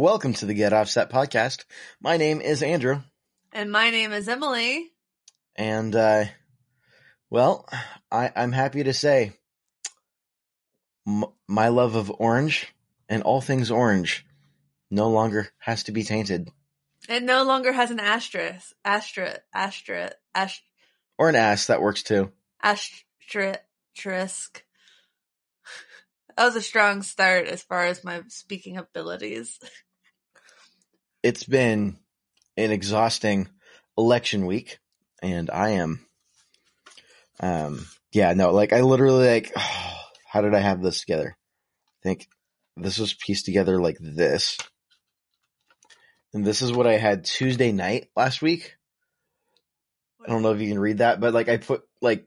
Welcome to the Get Offset podcast. My name is Andrew, And my name is Emily. and uh, well, I, I'm happy to say m- my love of orange and all things orange no longer has to be tainted, It no longer has an asterisk. Asterisk. Asterisk. Asterisk. or an ass that works too. Asterisk. That was a strong start as far as my speaking abilities. It's been an exhausting election week, and I am, um, yeah, no, like I literally like, how did I have this together? I think this was pieced together like this. And this is what I had Tuesday night last week. I don't know if you can read that, but like I put like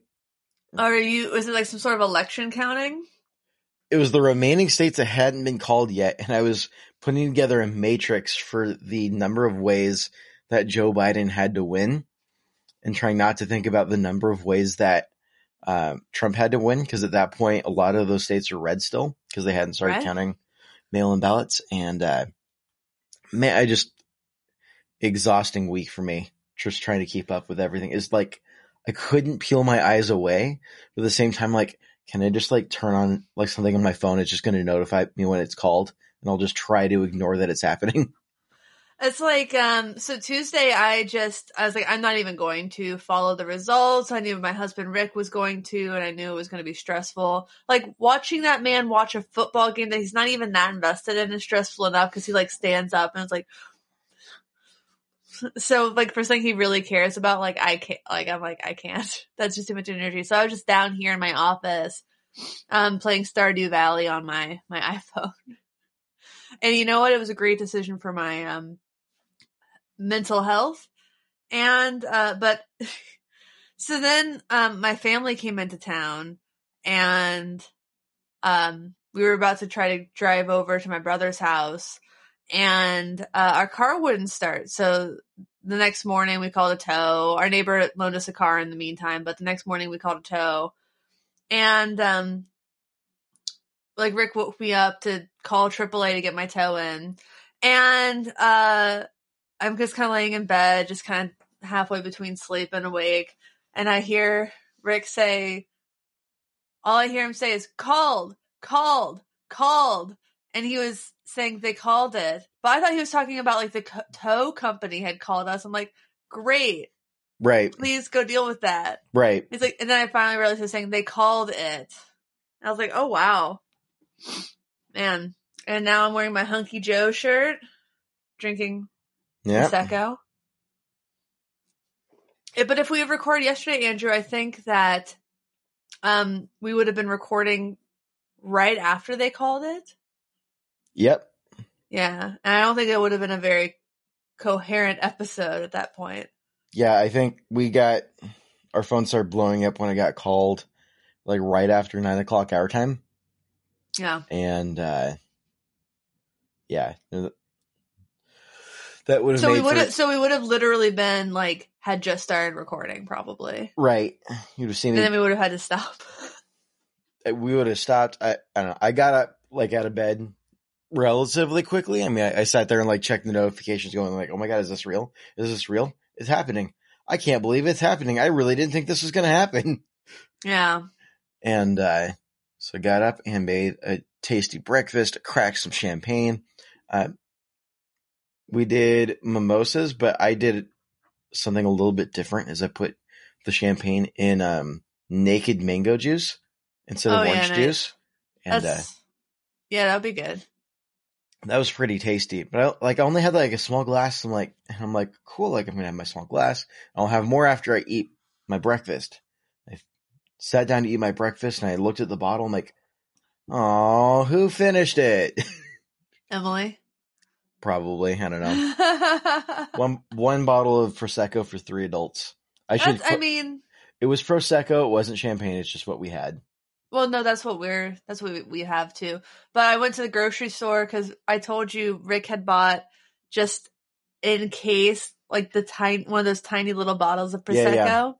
Are you, is it like some sort of election counting? It was the remaining states that hadn't been called yet, and I was putting together a matrix for the number of ways that Joe Biden had to win, and trying not to think about the number of ways that uh, Trump had to win, because at that point, a lot of those states are red still because they hadn't started Red? counting mail-in ballots, and uh, man, I just exhausting week for me, just trying to keep up with everything. Is like I couldn't peel my eyes away, but at the same time, like can I just like turn on like something on my phone? It's just going to notify me when it's called, and I'll just try to ignore that it's happening. It's like, um, so Tuesday I just, I was like, I'm not even going to follow the results. I knew my husband Rick was going to, and I knew it was going to be stressful. Like watching that man watch a football game that he's not even that invested in is stressful enough because he like stands up and it's like, so like for something he really cares about, like I can't, like I'm like, I can't. That's just too much energy. So I was just down here in my office, um, playing Stardew Valley on my, my iPhone. And you know what? It was a great decision for my, um, mental health. And, uh, but so then, um, my family came into town and, um, we were about to try to drive over to my brother's house and, uh, our car wouldn't start. So the next morning we called a tow. Our neighbor loaned us a car in the meantime, but the next morning we called a tow and, um, like Rick woke me up to call AAA to get my tow in. And, uh, I'm just kind of laying in bed, just kind of halfway between sleep and awake. And I hear Rick say, all I hear him say is called, called, called. And he was saying they called it. But I thought he was talking about like the co- tow company had called us. I'm like, great. Right, Please go deal with that. right. He's like, and then I finally realized he was saying they called it. I was like, oh wow, man. And now I'm wearing my Hunky Joe shirt, drinking Yeah, prosecco. Eh, But if we had recorded yesterday, Andrew, I think that um we would have been recording right after they called it. Yep. Yeah, and I don't think it would have been a very coherent episode at that point. Yeah, I think we got our phone started blowing up when I got called, like right after nine o'clock our time, Yeah, and uh yeah, that would have so we would have, so we would have literally been like had just started recording probably. right. You'd have seen And me then we would have had to stop. we would have stopped. I, I don't know. I got up like out of bed relatively quickly. I mean, I, I sat there and like checked the notifications going like, Oh my God, is this real? Is this real? It's happening. I can't believe it's happening. I really didn't think this was going to happen. Yeah. And, uh, so I got up and made a tasty breakfast, cracked some champagne. Uh, we did mimosas, but I did something a little bit different is I put the champagne in, um, naked mango juice instead of Oh, yeah, orange nice. juice. And, uh, yeah, that'd be good. That was pretty tasty, but I, like I only had like a small glass. I'm like, and I'm like, cool. Like I'm gonna have my small glass. I'll have more after I eat my breakfast. I sat down to eat my breakfast and I looked at the bottle. I'm like, oh, who finished it? Emily. Probably. I don't know. One one bottle of prosecco for three adults. I should. That's, I mean, it was prosecco. It wasn't champagne. It's just what we had. Well, no, that's what we're that's what we, we have too. But I went to the grocery store because I told you Rick had bought just in case like the tiny one of those tiny little bottles of Yeah, prosecco. yeah. And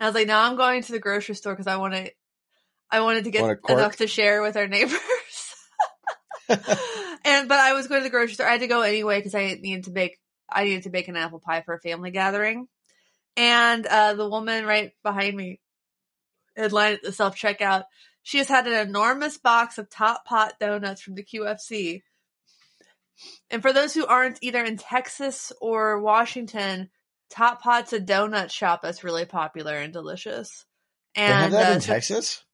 I was like, now I'm going to the grocery store because I want to. I wanted to get enough to share with our neighbors. and but I was going to the grocery store. I had to go anyway because I needed to bake. I needed to bake an apple pie for a family gathering, and uh, the woman right behind me in line at the self checkout. She has had an enormous box of top pot donuts from the QFC. And for those who aren't either in Texas or Washington, Top Pot's a donut shop that's really popular and delicious. They have And that uh, in so- Texas?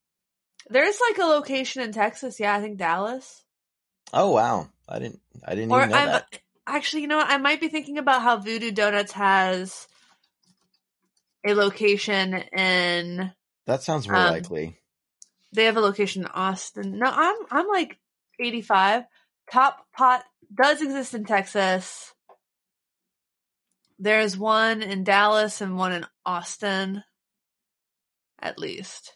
there's like a location in Texas. Yeah, I think Dallas. Oh wow. I didn't I didn't Or even know I'm that. actually, you know what? I might be thinking about how Voodoo Donuts has a location in. That sounds more um, likely. They have a location in Austin. No, I'm I'm like 85. Top Pot does exist in Texas. There's one in Dallas and one in Austin, at least.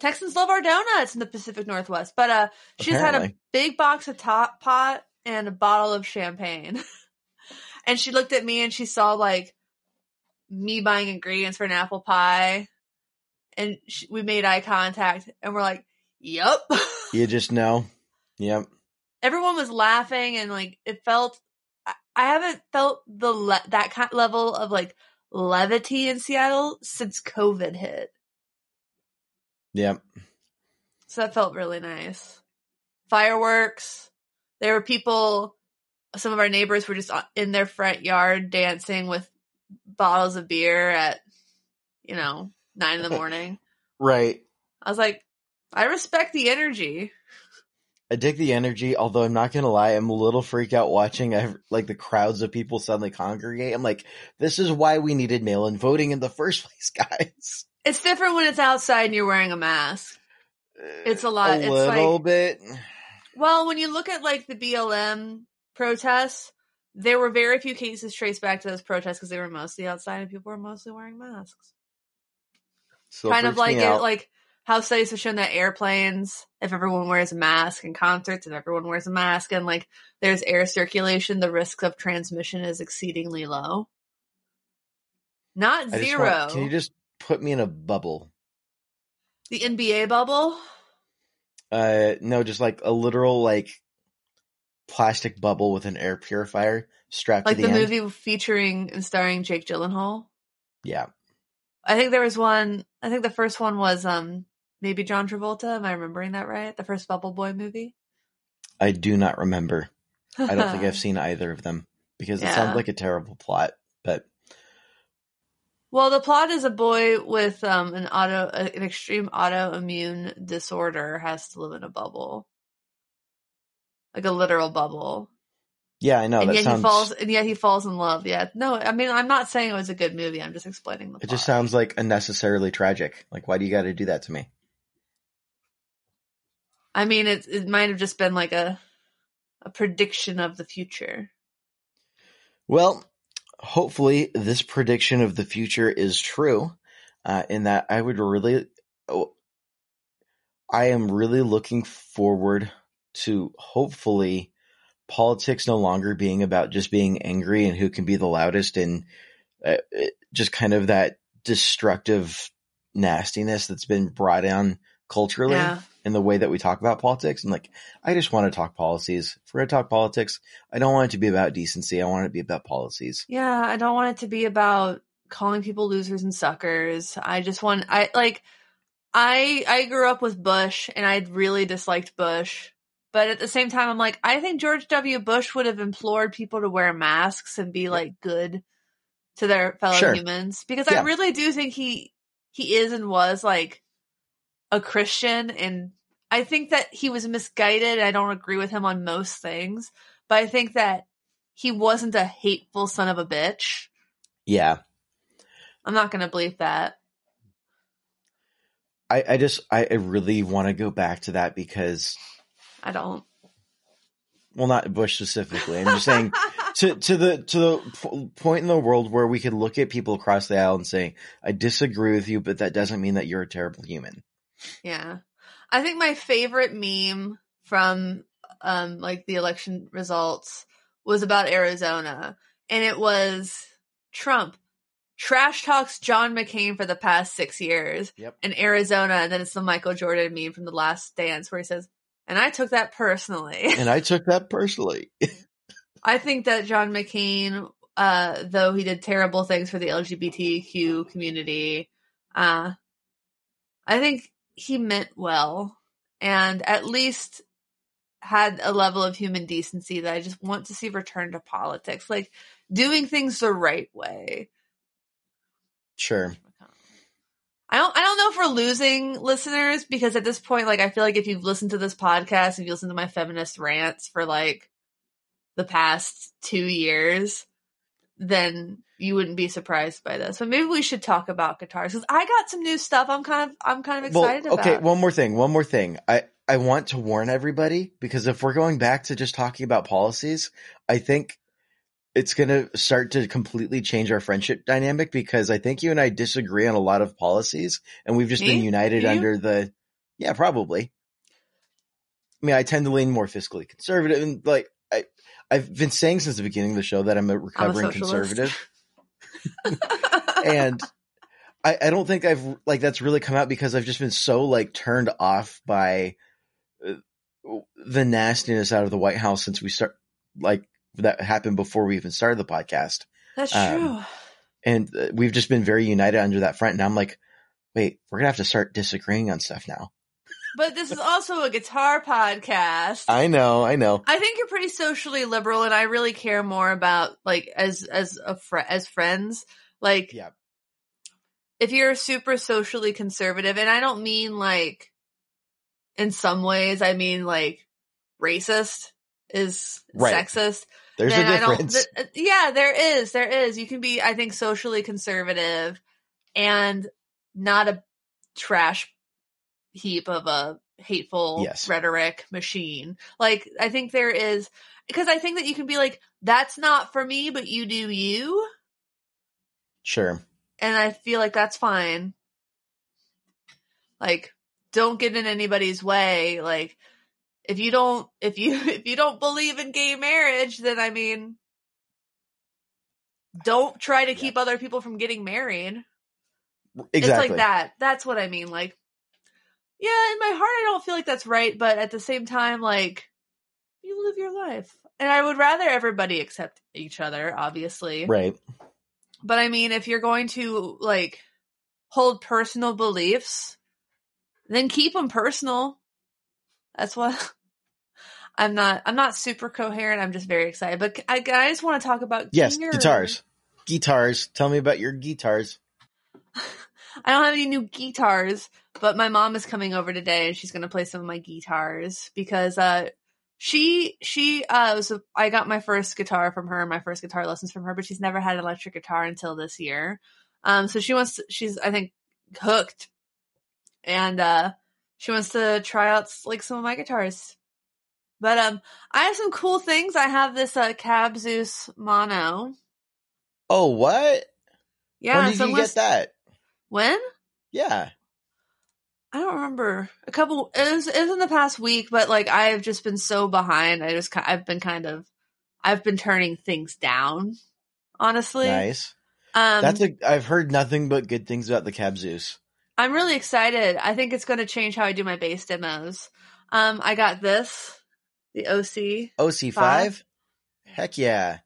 Texans love our donuts in the Pacific Northwest, but uh, she's had a big box of Top Pot and a bottle of champagne. and she looked at me and she saw like me buying ingredients for an apple pie, and she, we made eye contact, and we're like, "Yup." You just know. Yep. Everyone was laughing, and like it felt. I- I haven't felt the le- that kind level of like levity in Seattle since COVID hit. Yep. So that felt really nice. Fireworks. There were people, some of our neighbors were just uh, in their front yard dancing with bottles of beer at, you know, nine in the morning. Right. I was like, I respect the energy. I dig the energy, although I'm not gonna lie, I'm a little freaked out watching ev- like the crowds of people suddenly congregate. I'm like, this is why we needed mail-in voting in the first place, guys. It's different when it's outside and you're wearing a mask. It's a lot- it's like A it's little like- bit. Well, when you look at like the BLM protests, there were very few cases traced back to those protests because they were mostly outside and people were mostly wearing masks. Still kind of like it, like how studies have shown that airplanes, if everyone wears a mask, and concerts, if everyone wears a mask, and like there's air circulation, the risk of transmission is exceedingly low. Not zero. want- can you just put me in a bubble? the NBA bubble. Uh, no, just like a literal like plastic bubble with an air purifier strapped Like to the, the, movie featuring and starring Jake Gyllenhaal. Yeah, I think there was one. I think the first one was um maybe John Travolta. Am I remembering that right? The first Bubble Boy movie. I do not remember. I don't think I've seen either of them because it sounds like a terrible plot. But Well, the plot is a boy with um an auto an extreme autoimmune disorder has to live in a bubble. Like a literal bubble. yeah, I know and that yet sounds. he falls and yet he falls in love. Yeah. No, I mean I'm not saying it was a good movie. I'm just explaining the it plot. just sounds like unnecessarily tragic. Like, why do you got to do that to me? I mean it it might have just been like a a prediction of the future. Well, hopefully this prediction of the future is true. Uh, in that I would really, oh, I am really looking forward to hopefully politics no longer being about just being angry and who can be the loudest and uh, just kind of that destructive nastiness that's been brought on culturally Yeah. in the way that we talk about politics. And like, I just want to talk policies. If we're going to talk politics, I don't want it to be about decency. I want it to be about policies. Yeah, I don't want it to be about calling people losers and suckers. I just want I like I I grew up with Bush and I really disliked Bush. But at the same time I'm like I think George W. Bush would have implored people to wear masks and be like good to their fellow Sure. humans because Yeah. I really do think he he is and was like a Christian and I think that he was misguided. I don't agree with him on most things, but I think that he wasn't a hateful son of a bitch. Yeah. I'm not gonna believe that. I, I just, I, I really want to go back to that because, I don't. well, not Bush specifically. I'm just saying to, to the, to the p- point in the world where we could look at people across the aisle and say, I disagree with you, but that doesn't mean that you're a terrible human. yeah. I think my favorite meme from um like the election results was about Arizona. And it was Trump trash talks John McCain for the past six years Yep. in Arizona, and then it's the Michael Jordan meme from the last dance where he says, And I took that personally. and I took that personally. I think that John McCain, uh, though he did terrible things for the LGBTQ community, uh, I think he meant well and at least had a level of human decency that I just want to see return to politics, like doing things the right way. Sure. I don't I don't know if we're losing listeners because at this point, like I feel like if you've listened to this podcast, if you listen to my feminist rants for like the past two years, then you wouldn't be surprised by this. But maybe we should talk about guitars because I got some new stuff. I'm kind of I'm kind of excited well, okay, about. one more thing. One more thing. I I want to warn everybody because if we're going back to just talking about policies, I think it's going to start to completely change our friendship dynamic because I think you and I disagree on a lot of policies and we've just Me? been united under the, yeah, probably. I mean, I tend to lean more fiscally conservative and like, I, I've been saying since the beginning of the show that I'm a recovering socialist. conservative and I, I don't think I've like that's really come out because I've just been so like turned off by uh, the nastiness out of the White House since we start like that happened before we even started the podcast, That's um, true. and uh, we've just been very united under that front. And I'm like, wait, we're gonna have to start disagreeing on stuff now. But this is also a guitar podcast. I know, I know. I think you're pretty socially liberal, and I really care more about like as as a fr- as friends. Like, Yeah. if you're super socially conservative, and I don't mean like in some ways, I mean like racist is Right. sexist. There's a difference. th- uh, yeah, there is. There is. You can be, I think, socially conservative and not a trash heap of a hateful Yes. rhetoric machine. Like, I think there is, because I think that you can be like, that's not for me, but you do you. sure. And I feel like that's fine. Like, don't get in anybody's way. Like, if you don't, if you, if you don't believe in gay marriage, then I mean, don't try to Yeah. keep other people from getting married. Exactly. It's like that. That's what I mean. Like, yeah, in my heart, I don't feel like that's right, but at the same time, like, you live your life. And I would rather everybody accept each other, obviously. Right. But I mean, if you're going to, like, hold personal beliefs, then keep them personal. That's what. I'm not. I'm not super coherent. I'm just very excited. But I, I just want to talk about Yes. gear. Guitars. Guitars. Tell me about your guitars. I don't have any new guitars, but my mom is coming over today and she's going to play some of my guitars because uh she she uh was a, I got my first guitar from her, my first guitar lessons from her, but she's never had an electric guitar until this year. Um so she wants to, she's I think hooked and uh she wants to try out like some of my guitars. But um I have some cool things. I have this uh Cab Zeus mono. Oh, what? Yeah, when did so you get that? When? Yeah. I don't remember a couple. It was, it was in the past week, but like I've just been so behind. I just I've been kind of I've been turning things down. Honestly, Nice. um, That's a. I've heard nothing but good things about the Cab Zeus. I'm really excited. I think it's going to change how I do my bass demos. Um, I got this, the OC. OC5? Five? Heck yeah.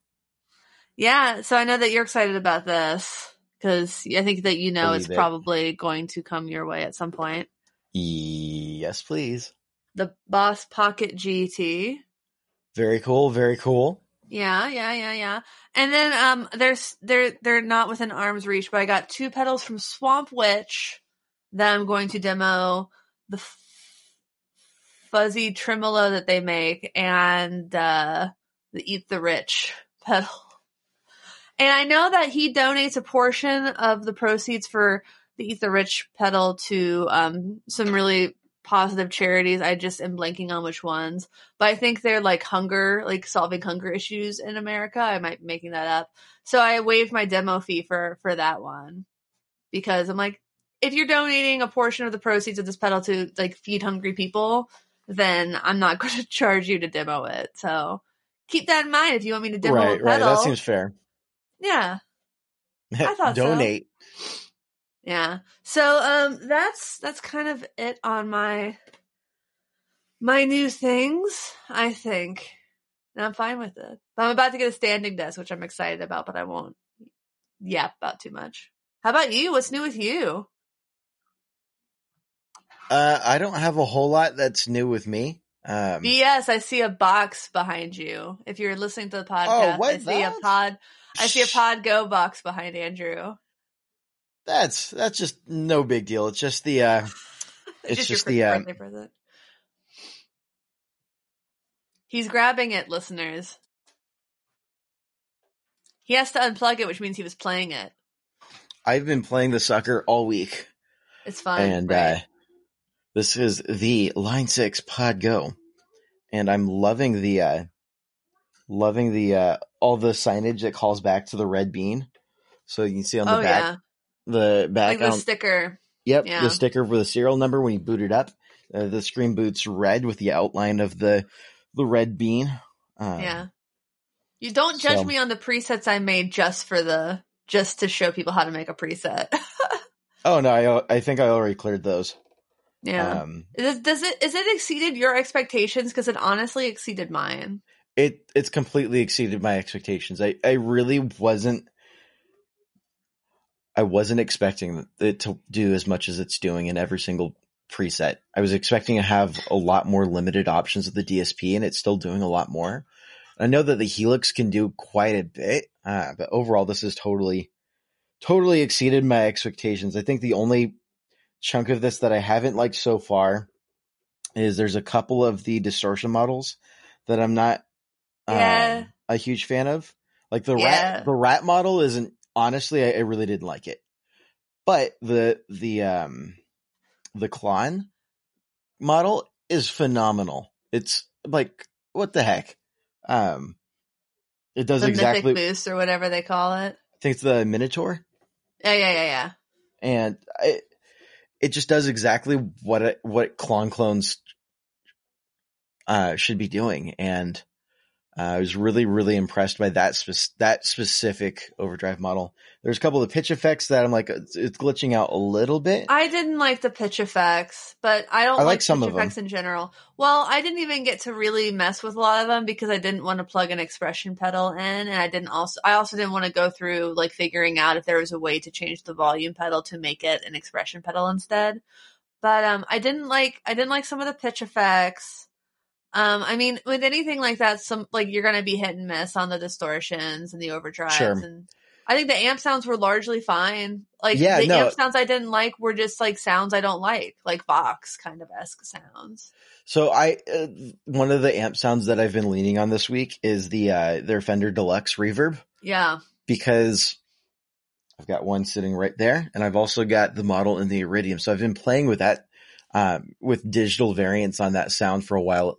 Yeah, so I know that you're excited about this because I think that you know it's it. probably going to come your way at some point. Yes, please. The Boss Pocket GT. Very cool. Very cool. Yeah, yeah, yeah, yeah. And then um there's they're they're not within arm's reach, but I got two pedals from Swamp Witch that I'm going to demo the f- fuzzy tremolo that they make and uh the Eat the Rich pedal. And I know that he donates a portion of the proceeds for the Eat the Rich pedal to um some really positive charities. I just am blanking on which ones but I think they're like hunger, like solving hunger issues in America. I might be making that up. So I waived my demo fee for for that one because I'm like, if you're donating a portion of the proceeds of this pedal to like feed hungry people, then I'm not going to charge you to demo it. So keep that in mind if you want me to demo it. right, a right. That seems fair. yeah, I thought so. Donate. yeah. So um, that's that's kind of it on my my new things, I think. And I'm fine with it. But I'm about to get a standing desk, which I'm excited about, but I won't yap about too much. How about you? What's new with you? Uh, I don't have a whole lot that's new with me. Um, BS, I see a box behind you. If you're listening to the podcast, Oh, what? I see a pod I see a pod go box behind Andrew. that's that's just no big deal. It's just the uh, It's just the, uh, birthday present. He's grabbing it, listeners. He has to unplug it, which means he was playing it. I've been playing the sucker all week, It's fun. and right? uh, this is the Line Six Pod Go, and I'm loving the uh, loving the uh, all the signage that calls back to the red bean. So you can see on the oh back, yeah, the back, like the on- sticker. yep, yeah. the sticker for the serial number when you boot it up. Uh, the screen boots red with the outline of the the red bean. Um, yeah. You don't judge so- me on the presets I made just for the just to show people how to make a preset. Oh no, I I think I already cleared those. Yeah. Um, Is, does it is it exceeded your expectations? Because it honestly exceeded mine. it it's completely exceeded my expectations. I I really wasn't I wasn't expecting it to do as much as it's doing in every single preset. I was expecting to have a lot more limited options of the DSP and it's still doing a lot more. I know that the Helix can do quite a bit, uh, but overall this is totally totally exceeded my expectations. I think the only chunk of this that I haven't liked so far is there's a couple of the distortion models that I'm not Yeah. um, a huge fan of. Like the Yeah. rat, the rat model isn't honestly. I, I really didn't like it, but the the um the Klon model is phenomenal. It's like what the heck. Um, it does The exactly. mythic boost or whatever they call it. I think it's the Minotaur, Yeah, yeah, yeah, yeah. and it it just does exactly what it, what Klon clones uh, should be doing, and uh, I was really really impressed by that spec- that specific overdrive model. There's a couple of pitch effects that I'm like it's, it's glitching out a little bit. I didn't like the pitch effects, but I don't I like like, some pitch of effects in general. Well, I didn't even get to really mess with a lot of them because I didn't want to plug an expression pedal in, and I didn't also I also didn't want to go through like figuring out if there was a way to change the volume pedal to make it an expression pedal instead. But um, I didn't like I didn't like some of the pitch effects. Um, I mean, with anything like that, some like you're gonna be hit and miss on the distortions and the overdrives, Sure. and I think the amp sounds were largely fine. Like Yeah, the no. amp sounds I didn't like were just like sounds I don't like, like Vox kind of esque sounds. So I uh, one of the amp sounds that I've been leaning on this week is the uh, their Fender Deluxe Reverb. Yeah, because I've got one sitting right there, and I've also got the model in the Iridium. So I've been playing with that, um, with digital variants on that sound for a while.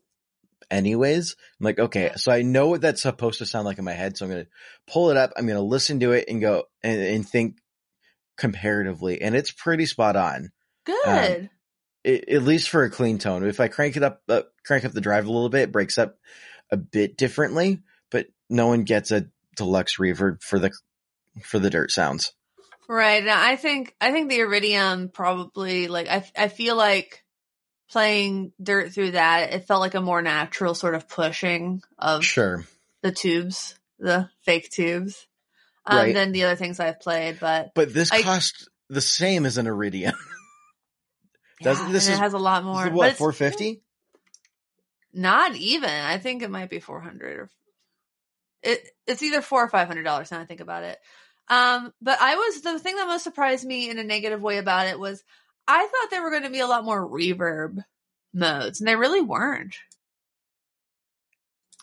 Anyways, I'm like, okay, so I know what that's supposed to sound like in my head. So I'm going to pull it up. I'm going to listen to it and go and, and think comparatively, and it's pretty spot on. good. It, at least for a clean tone. If I crank it up, uh, crank up the drive a little bit, it breaks up a bit differently, but no one gets a deluxe reverb for the for the dirt sounds. right. I think I think the Iridium probably like I I feel like playing dirt through that it felt like a more natural sort of pushing of Sure. the tubes, the fake tubes, um, Right. than the other things I've played. But But this I- cost the same as an Iridium. Doesn't- yeah, this and is- it has a lot more. Is what four fifty? Not even. I think it might be four hundred or it. It's either four or five hundred dollars. Now I think about it. Um, but I was the thing that most surprised me in a negative way about it was I thought there were going to be a lot more reverb modes, and they really weren't.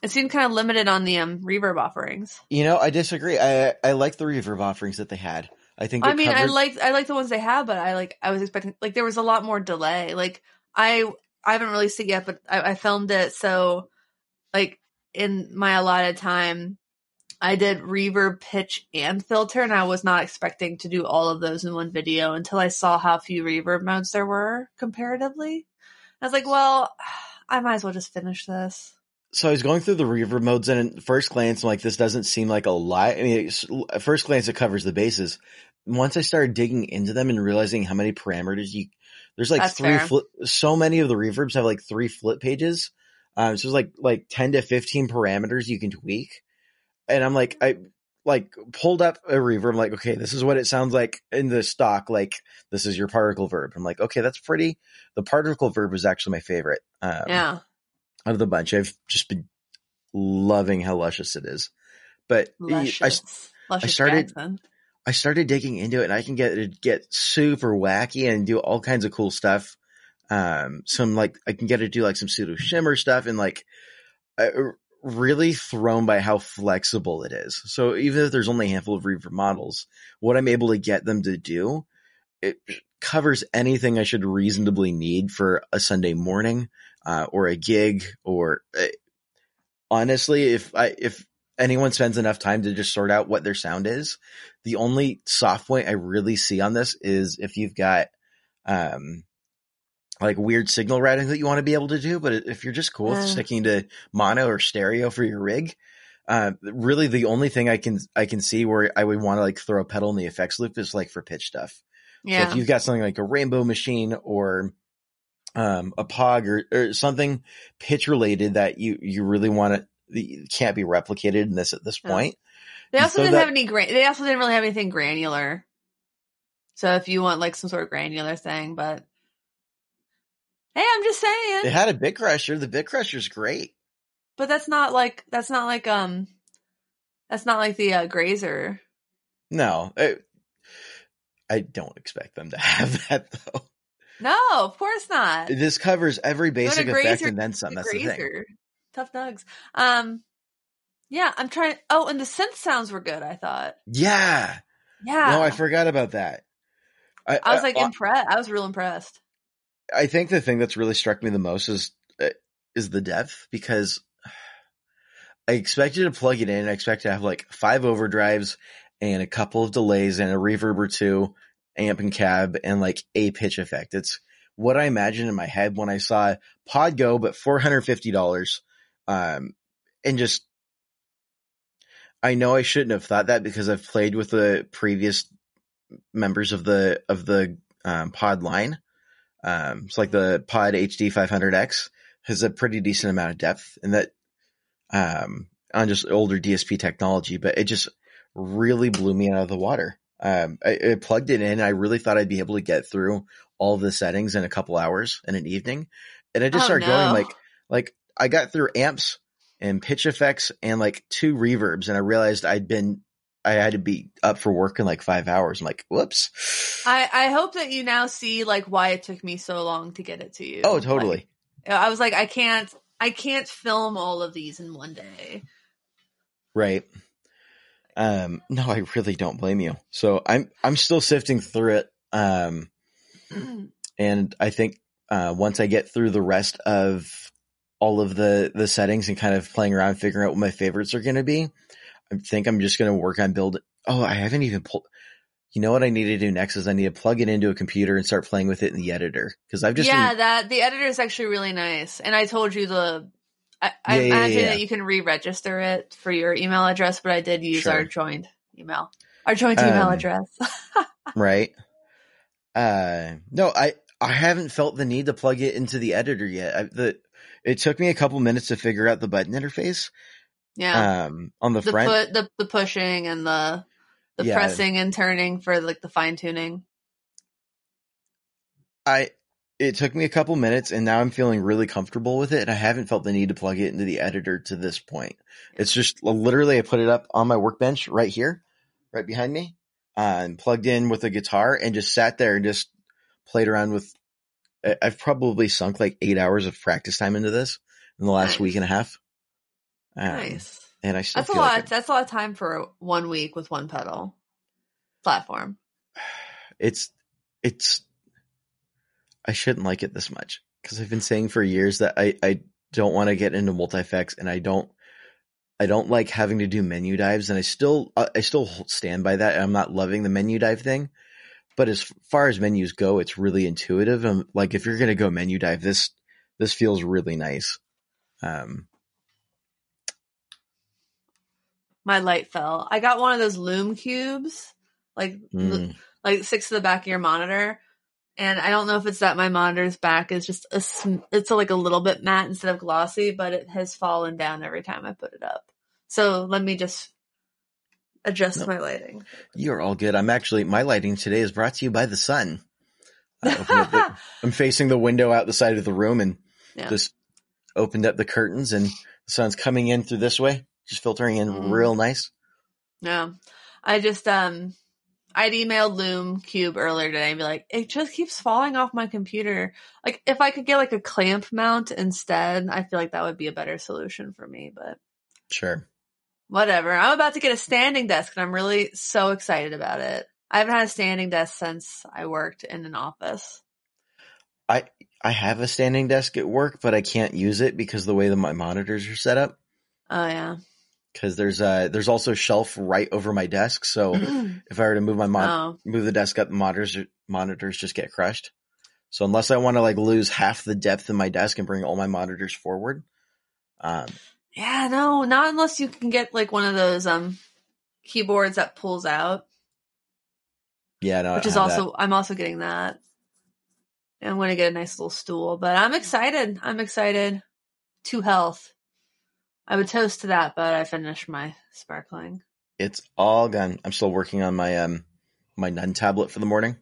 It seemed kind of limited on the um, reverb offerings. You know, I disagree. I I like the reverb offerings that they had. I think. I mean, I like I like the ones they have, but I like I was expecting like there was a lot more delay. Like I I haven't released it yet, but I, I filmed it, so like in my allotted time, I did reverb, pitch, and filter, and I was not expecting to do all of those in one video until I saw how few reverb modes there were comparatively. I was like, well, I might as well just finish this. So I was going through the reverb modes, and at first glance, I'm like, this doesn't seem like a lot. I mean, at first glance, it covers the bases. Once I started digging into them and realizing how many parameters you There's like That's three flip. So many of the reverbs have like three flip pages. Um, so it's like like ten to fifteen parameters you can tweak, and I'm like I like pulled up a reverb. I'm like, okay, this is what it sounds like in the stock. Like this is your particle verb. I'm like, okay, that's pretty. The particle verb is actually my favorite. Um, Yeah. out of the bunch. I've just been loving how luscious it is. But I, Luscious. Luscious started- Jackson. I started digging into it and I can get it get super wacky and do all kinds of cool stuff. Um, some like I can get to do like some pseudo shimmer stuff and like uh, really thrown by how flexible it is. So even if there's only a handful of reverb models, what I'm able to get them to do, it covers anything I should reasonably need for a Sunday morning, uh, or a gig or uh, honestly, if I, if anyone spends enough time to just sort out what their sound is, the only soft point I really see on this is if you've got, um, like weird signal routing that you want to be able to do, but if you're just cool with Uh. sticking to mono or stereo for your rig, uh, really the only thing I can, I can see where I would want to like throw a pedal in the effects loop is like for pitch stuff. So Yeah. if you've got something like a rainbow machine or um, a pog or, or something pitch related that you, you really want to, can't be replicated in this at this Yeah. point. They also So didn't that- have any gran- they also didn't really have anything granular. So if you want like some sort of granular thing, but hey, I'm just saying. They had a bit crusher. The bit crusher's great. But that's not like that's not like um that's not like the uh, grazer. No, I, I don't expect them to have that though. No, of course not. This covers every basic effect grazer- and then some. The That's the thing. grazer. Tough nugs. Um yeah, I'm trying oh, and the synth sounds were good, I thought. Yeah. Yeah. No, I forgot about that. I, I was like I, impressed. I was real impressed. I think the thing that's really struck me the most is uh, is the depth because I expected to plug it in. I expect to have like five overdrives and a couple of delays and a reverb or two, amp and cab, and like a pitch effect. It's what I imagined in my head when I saw Pod Go, but four hundred fifty dollars, um, and just I know I shouldn't have thought that because I've played with the previous members of the of the um, Pod line. Um, it's like the Pod HD 500X has a pretty decent amount of depth and that, um, on just older DSP technology, but it just really blew me out of the water. Um, I, I plugged it in. I really thought I'd be able to get through all the settings in a couple hours in an evening. And I just Oh, started no. going like, like I got through amps and pitch effects and like two reverbs and I realized I'd been, I had to be up for work in like five hours. I'm like, whoops. I, I hope that you now see like why it took me so long to get it to you. oh, Like, totally. I was like, I can't, I can't film all of these in one day. Right. Um, no, I really don't blame you. So I'm, I'm still sifting through it. Um, and I think, uh, once I get through the rest of all of the, the settings and kind of playing around, figuring out what my favorites are going to be, I think I'm just going to work on build. Oh, I haven't even pulled. You know what I need to do next is I need to plug it into a computer and start playing with it in the editor because I've just yeah, been- that the editor is actually really nice, and I told you the. I, I Yeah, yeah, imagine yeah. that you can re-register it for your email address, but I did use Sure. our joined email, our joint email Um, address. right? Uh, no, I I haven't felt the need to plug it into the editor yet. I, the it took me a couple minutes to figure out the button interface. Yeah, Um, on the, the front, put the the pushing and the the Yeah. pressing and turning for like the fine tuning. I it took me a couple minutes, and now I'm feeling really comfortable with it. And I haven't felt the need to plug it into the editor to this point. It's just literally I put it up on my workbench right here, right behind me, uh, and plugged in with a guitar, and just sat there and just played around with. I've probably sunk like eight hours of practice time into this in the last week and a half. Um, nice. And I still That's a lot. like that's a lot of time for one week with one pedal platform. it's it's I shouldn't like it this much because I've been saying for years that I I don't want to get into multi effects and I don't I don't like having to do menu dives and I still uh, I still stand by that. I'm not loving the menu dive thing, but as far as menus go, it's really intuitive. And like if you're gonna go menu dive, this this feels really nice. Um, My light fell. I got one of those Lume Cubes, like mm, like six to the back of your monitor. And I don't know if it's that my monitor's back is just a, sm- it's a, like a little bit matte instead of glossy, but it has fallen down every time I put it up. So let me just adjust No. my lighting. You're all good. I'm actually, my lighting today is brought to you by the sun. the, I'm facing the window out the side of the room and Yeah. just opened up the curtains and the sun's coming in through this way, just filtering in Mm. real nice. Yeah. I just um I'd emailed Lume Cube earlier today and be like, it just keeps falling off my computer. Like if I could get like a clamp mount instead, I feel like that would be a better solution for me, but Sure. whatever. I'm about to get a standing desk and I'm really so excited about it. I haven't had a standing desk since I worked in an office. I I have a standing desk at work, but I can't use it because the way that my monitors are set up. Oh yeah. Cause there's a, there's also a shelf right over my desk. So if I were to move my mon- oh. move the desk up, the monitors monitors just get crushed. So unless I want to like lose half the depth of my desk and bring all my monitors forward, um, Yeah, no, not unless you can get like one of those um keyboards that pulls out. yeah, no, which is have that. also I'm also getting that. And I'm going to get a nice little stool, but I'm excited. I'm excited. To health. I would toast to that, but I finished my sparkling. it's all gone. I'm still working on my um my Nuun tablet for the morning.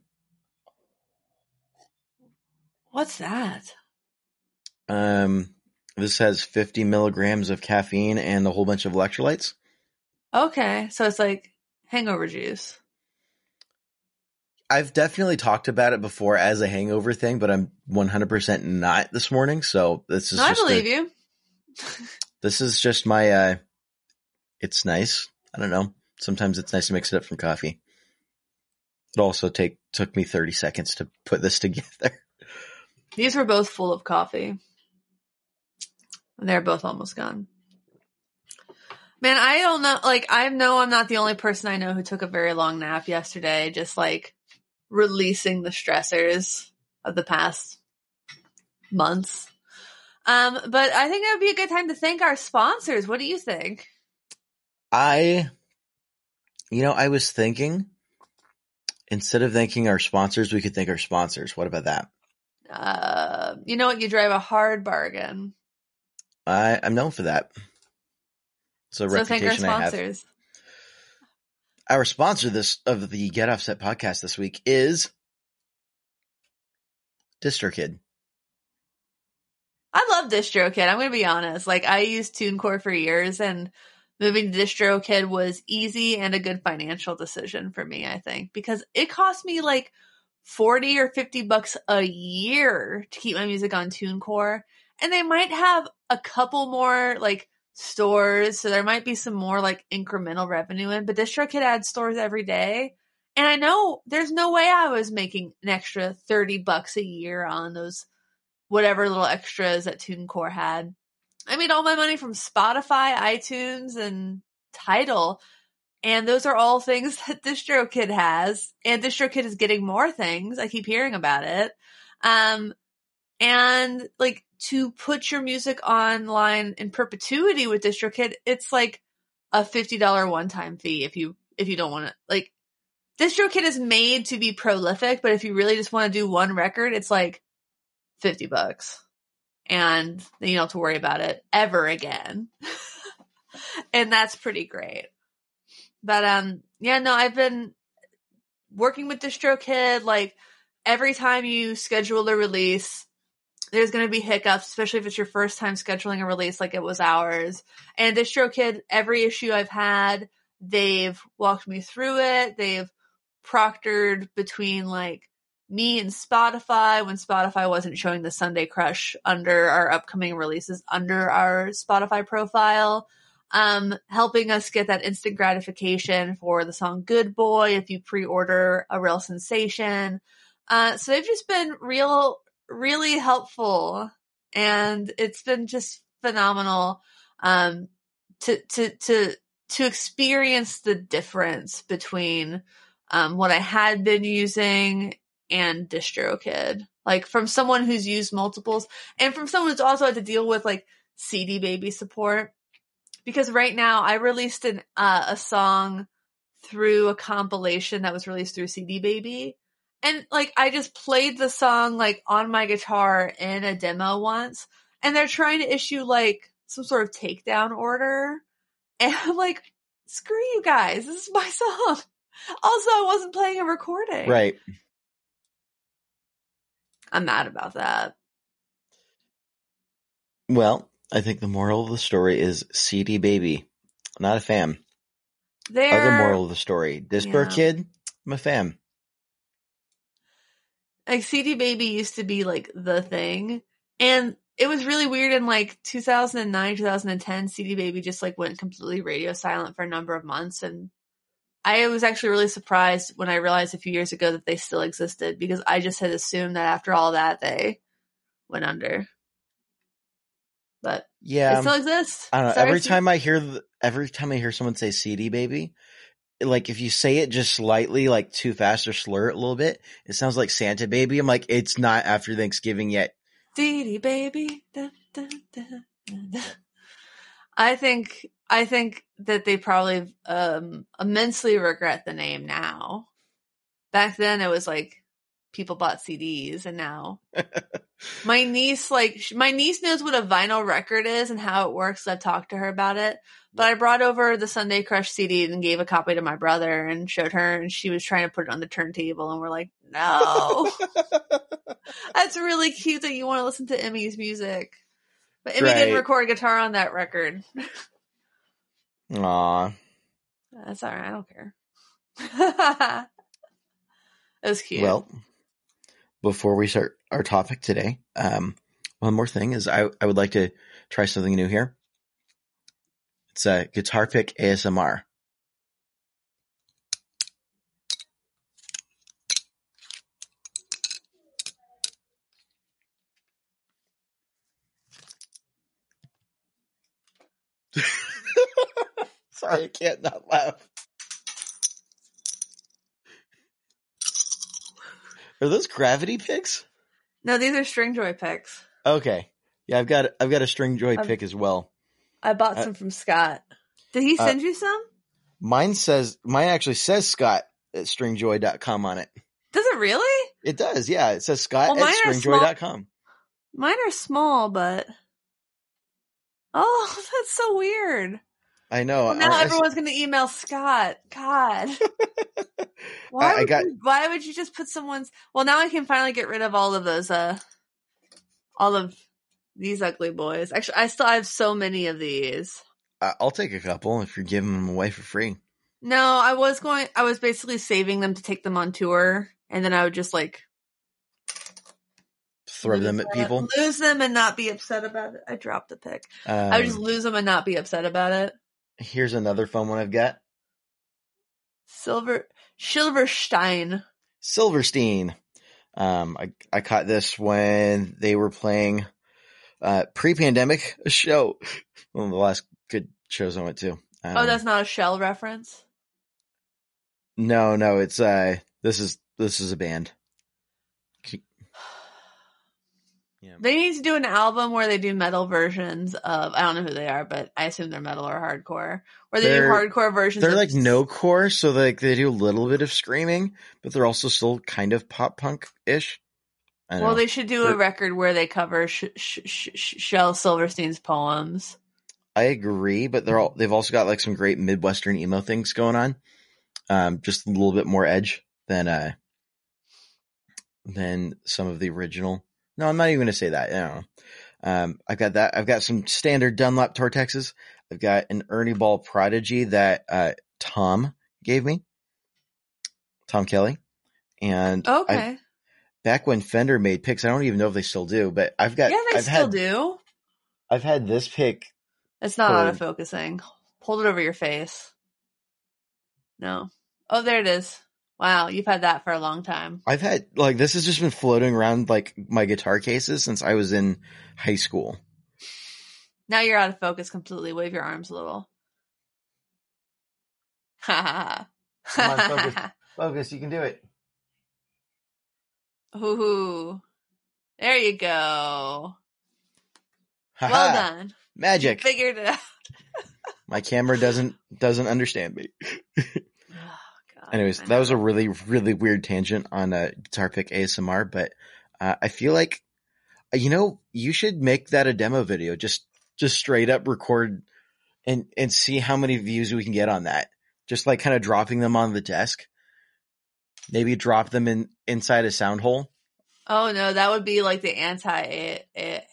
What's that? Um, this has 50 milligrams of caffeine and a whole bunch of electrolytes. Okay, so it's like hangover juice. I've definitely talked about it before as a hangover thing, but I'm 100% not this morning. So this is No, I just a- believe you. this is just my uh it's nice i don't know sometimes it's nice to mix it up from coffee it also take took me 30 seconds to put this together These were both full of coffee. And they're both almost gone. Man, I don't know. Like, I know I'm not the only person I know who took a very long nap yesterday, just like releasing the stressors of the past months. Um, but I think that would be a good time to thank our sponsors. What do you think? i you know i was thinking instead of thanking our sponsors we could thank our sponsors what about that Uh, you know what? You drive a hard bargain. i i'm known for that So thank our reputation i have sponsors. our sponsor this of the get offset podcast this week is DistroKid I love DistroKid. I'm going to be honest. Like I used TuneCore for years and moving to DistroKid was easy and a good financial decision for me, I think, because it cost me like 40 or 50 bucks a year to keep my music on TuneCore. And they might have a couple more like stores. So there might be some more like incremental revenue in, but DistroKid adds stores every day. And I know there's no way I was making an extra 30 bucks a year on those whatever little extras that TuneCore had. I made all my money from Spotify, iTunes, and Tidal. And those are all things that DistroKid has. And DistroKid is getting more things. I keep hearing about it. Um, and like to put your music online in perpetuity with DistroKid, it's like a $50 one-time fee if you, if you don't want to, like, DistroKid is made to be prolific, but if you really just want to do one record, it's like 50 bucks. And you don't have to worry about it ever again. and that's pretty great. But um yeah, no, I've been working with DistroKid like every time you schedule a release, there's going to be hiccups, especially if it's your first time scheduling a release like it was ours. And DistroKid, every issue I've had, they've walked me through it. They've proctored between like me and Spotify when Spotify wasn't showing the Sunday Crush under our upcoming releases under our Spotify profile. Um, helping us get that instant gratification for the song Good Boy if you pre-order a real sensation. Uh, so they've just been real, really helpful and it's been just phenomenal, um, to, to, to, to experience the difference between, um, what I had been using and DistroKid. Like from someone who's used multiples and from someone who's also had to deal with like CD baby support. Because right now I released an, uh, a song through a compilation that was released through CD baby. And like I just played the song like on my guitar in a demo once, and they're trying to issue like some sort of takedown order. And I'm like, screw you guys, this is my song. Also, I wasn't playing a recording. Right. I'm mad about that. Well, I think the moral of the story is CD Baby. Not a fan. There Other moral of the story. Disper Yeah. Kid, I'm a fan. like CD Baby used to be like the thing. And it was really weird in like 2009, 2010, CD Baby just like went completely radio silent for a number of months. And I was actually really surprised when I realized a few years ago that they still existed because I just had assumed that after all that they went under. But Yeah. it um, still exist. I don't know. Sorry, every time I hear the, every time I hear someone say CD baby, like if you say it just slightly like too fast or slur it a little bit, it sounds like Santa baby. I'm like, it's not after Thanksgiving yet. CD baby. Dun, dun, dun. I think I think that they probably um immensely regret the name now. Back then it was like people bought CDs and now my niece like my niece knows what a vinyl record is and how it works. I've talked to her about it. But I brought over the Sunday Crush CD and gave a copy to my brother and showed her and she was trying to put it on the turntable and we're like, "No." That's really cute that you want to listen to Emmy's music. But Emmy didn't record guitar on that record. Aw. That's all right. I don't care. it was cute. Well, before we start our topic today, um, one more thing is I, I would like to try something new here. It's a guitar pick ASMR. Sorry, I can't not laugh. Are those gravity picks? no, these are Stringjoy picks. Okay. Yeah, I've got I've got a Stringjoy I've- pick as well. I bought Uh, some from Scott. Did he uh, send you some? Mine says mine actually says Scott at stringjoy.com on it. Does it really? It does, yeah. It says Scott Well, at stringjoy.com. Mine are small, but oh, that's so weird. I know. Well, now I- I- everyone's going to email Scott. God. Why, I- I would got- you, why would you just put someone's? Well, now I can finally get rid of all of those. Uh, all of these ugly boys. Actually, I still have so many of these. I- I'll take a couple if you're giving them away for free. No, I was going. I was basically saving them to take them on tour, and then I would just like Throw them at people. lose them, and not be upset about it. I dropped the pick. I would just Um, lose them and not be upset about it. Here's another fun one I've got. Silver Silverstein. Silverstein. Um, I, I caught this when they were playing uh, pre-pandemic a show. One of the last good shows I went to. Um, oh, that's not a shell reference. no, no. It's uh, this is this is a band. Yeah. They need to do an album where they do metal versions of I don't know who they are, but I assume they're metal or hardcore. Where they They're- do hardcore versions. They're of like no core, so like they do a little bit of screaming, but they're also still kind of pop punk ish. Well, they should do a They're- record where they cover sh- sh- sh- sh- Shel Silverstein's poems. I agree, but they're all they've also got like some great midwestern emo things going on. Um, just a little bit more edge than uh than some of the original. No, I'm not even gonna say that. I don't know. Um, I've got that. I've got some standard Dunlop Tortexes. I've got an Ernie Ball Prodigy that uh Tom gave me, Tom Kelly, and I- Okay, back when Fender made picks, I don't even know if they still do, but I've got yeah, they I've still had do. I've had this pick It's not for- autofocusing. Hold it over your face. No. Oh, there it is. Wow, you've had that for a long time. I've had like this has just been floating around like my guitar cases since I was in high school. Now you're out of focus completely. Wave your arms a little. Ha ha Come on, focus. Focus, you can do it. Ooh. There you go. Haha, Well done. Magic. Figured it out. My camera doesn't doesn't understand me. Anyways, that was a really, really weird tangent on a guitar pick ASMR, but uh, I feel like, uh, you know, you should make that a demo video. Just, just straight up record and, and see how many views we can get on that. Just like kind of dropping them on the desk. Maybe drop them in inside a sound hole. Oh no, that would be like the anti. A, A-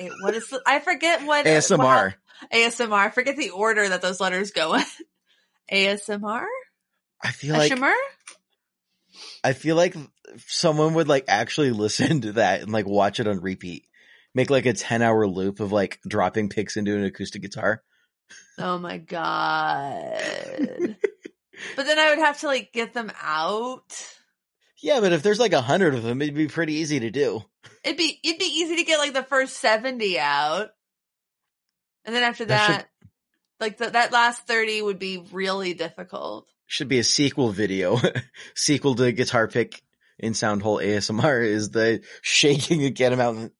A- what is? The, I forget what uh, ASMR. what- ASMR. I forget the order that those letters go in. ASMR. I feel like, ASMR. I feel like someone would like actually listen to that and like watch it on repeat. Make like a 10 hour loop of like dropping picks into an acoustic guitar. Oh my god. but then I would have to like get them out. Yeah, but if there's like a hundred of them, it'd be pretty easy to do. It'd be it'd be easy to get like the first seventy out, and then after That that, should- like the, that last thirty would be really difficult. Should be a sequel video. sequel to Guitar Pick in Soundhole ASMR is the shaking and get him out,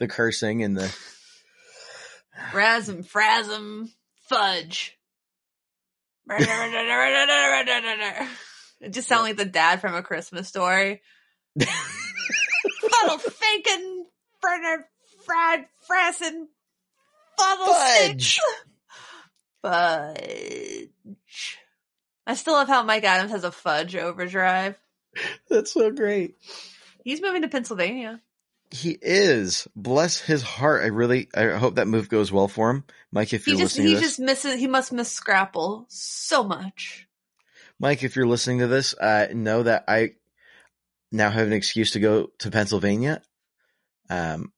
the cursing and the. Rasm, frasm, fudge. it just sounded like the dad from a Christmas story. Fuddle faking, Bernard, fried, frassin, fuddle. Fudge! Fudge. I still love how Mike Adams has a fudge overdrive. That's so great. He's moving to Pennsylvania. He is. Bless his heart. I really, I hope that move goes well for him. Mike, if He you're just listening he to this, just misses he must miss Scrapple so much. Mike, if you're listening to this, uh, know that I now have an excuse to go to Pennsylvania. Um,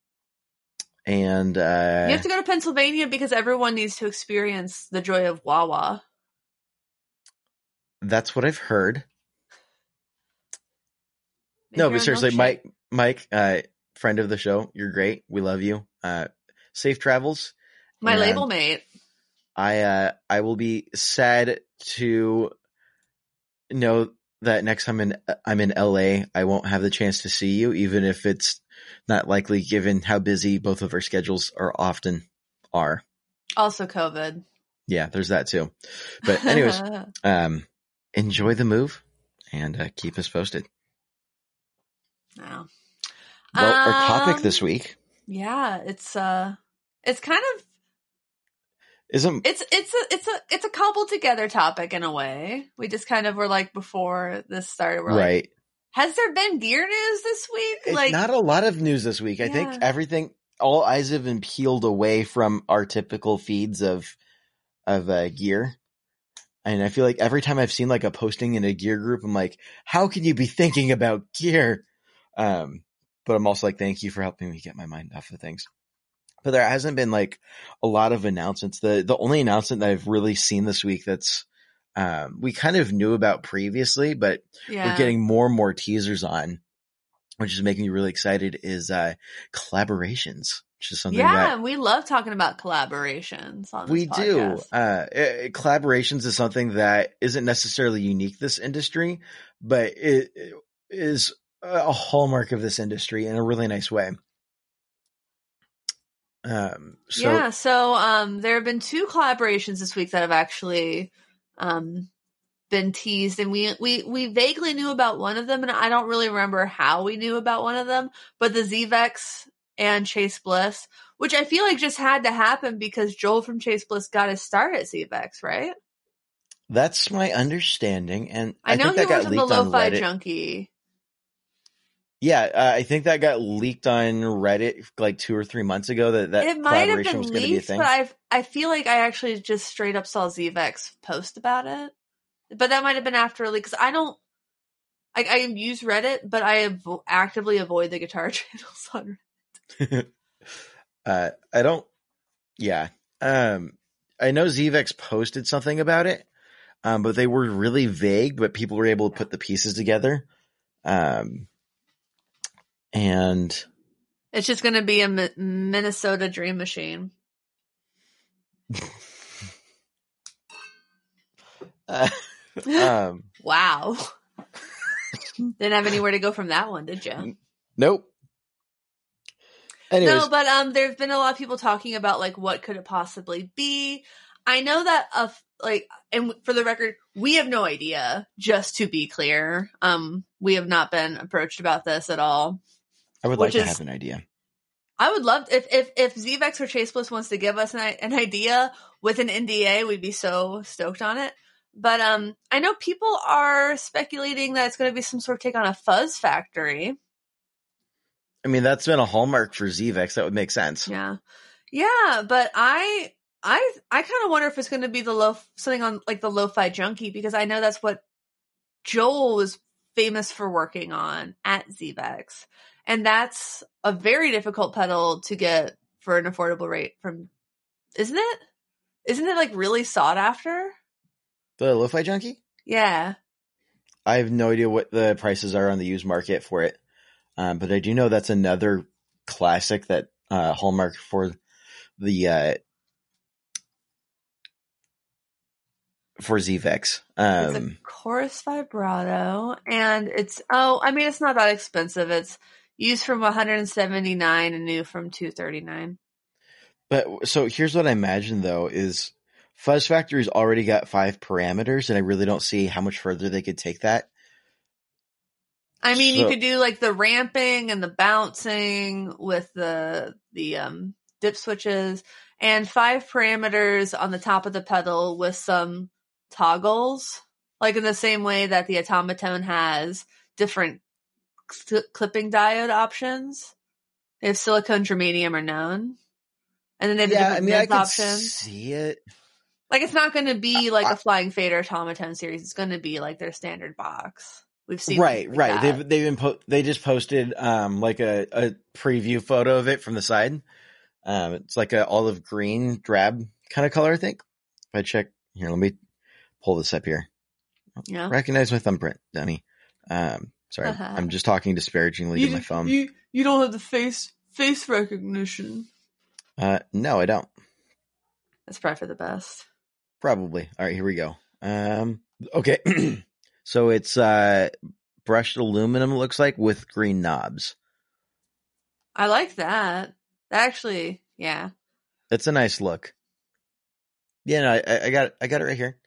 and, uh, you have to go to Pennsylvania because everyone needs to experience the joy of Wawa. That's what I've heard. Make no, but seriously. Mike, Mike, uh, friend of the show, you're great. We love you. Uh, safe travels. my and label mate. I, uh, I will be sad to know that next time in, I'm in LA, I won't have the chance to see you, even if it's not likely given how busy both of our schedules are often are. Also COVID. Yeah, there's that too. But anyways, um, enjoy the move and uh, keep us posted. no. Well, our topic Um, this week Yeah, it's uh it's kind of isn't it's it's a it's a it's a cobbled together topic in a way. We just kind of were like before this started, we're like, right. has there been gear news this week? It's like not a lot of news this week. I think everything, all eyes have been peeled away from our typical feeds of of uh, gear. And I feel like every time I've seen like a posting in a gear group, I'm like, how can you be thinking about gear? Um, but I'm also like, thank you for helping me get my mind off of things. But there hasn't been like a lot of announcements. The the only announcement that I've really seen this week that's um, we kind of knew about previously, but yeah. we're getting more and more teasers on, which is making me really excited. Is uh, collaborations, which is something yeah, that we love talking about collaborations on this we do. Uh, collaborations is something that isn't necessarily unique this industry, but it it is a hallmark of this industry in a really nice way. Um, so yeah, so um there have been two collaborations this week that have actually um been teased and we we we vaguely knew about one of them and I don't really remember how we knew about one of them, but the Zvex and Chase Bliss, which I feel like just had to happen because Joel from Chase Bliss got his start at Zvex, right? that's my understanding, and I, I, know think he that got on the leaked on Reddit. Junkie. Yeah, uh, I think that got leaked on Reddit like two or three months ago. That that it might have been was going to be a leaked, thing. but I I feel like I actually just straight up saw Zvex post about it. But that might have been after a leak because I don't. I, I use Reddit, but I avo- actively avoid the guitar channels on. uh, I don't. Yeah. Um, I know Zvex posted something about it, um, but they were really vague. But people were able to put the pieces together. Um, and It's just going to be a Mi- Minnesota Dream Machine. uh, um, Wow. Didn't have anywhere to go from that one, did you? nope. Anyways, No, but um, there's been a lot of people talking about like what could it possibly be. I know that a, like, and for the record, we have no idea. Just to be clear, um, we have not been approached about this at all. I would like to is- have an idea. I would love if if if Zvex or Chase Bliss wants to give us an, an idea with an NDA, we'd be so stoked on it. But um, I know people are speculating that it's going to be some sort of take on a Fuzz Factory. I mean, that's been a hallmark for Zvex. That would make sense. Yeah, yeah, but I I I kind of wonder if it's going to be the low something on like the Lo-Fi Junkie because I know that's what Joel was famous for working on at Zvex, and that's a very difficult pedal to get for an affordable rate from. Isn't it? Isn't it like really sought after? The Lo-Fi Junkie? Yeah. I have no idea what the prices are on the used market for it. Um, but I do know that's another classic that uh, hallmark for the uh, for Zvex. It's a Um, chorus vibrato, and it's oh, I mean, it's not that expensive. It's used from 179 and new from 239. but so here's what I imagine though is Fuzz Factory's already got five parameters, and I really don't see how much further they could take that. I mean, you could do like the ramping and the bouncing with the the um dip switches and five parameters on the top of the pedal with some toggles, like in the same way that the Automatone has different cl- clipping diode options. They have silicone, germanium, or known, and then they have yeah, I different mean, I options. see it. Like it's not going to be like I- a flying fader Automatone series. It's going to be like their standard box. We've seen right like right that. they've they've been po- they just posted um like a, a preview photo of it from the side um it's like a olive green drab kind of color i think if i check here let me pull this up here yeah. recognize my thumbprint dummy um sorry Uh-huh. i'm just talking disparagingly to my phone You you don't have the face face recognition. uh no i don't That's probably for the best. probably all right here we go um okay so it's uh brushed aluminum it looks like with green knobs I like that. That actually, yeah. It's a nice look. Yeah, no, I, I got it. I got it right here.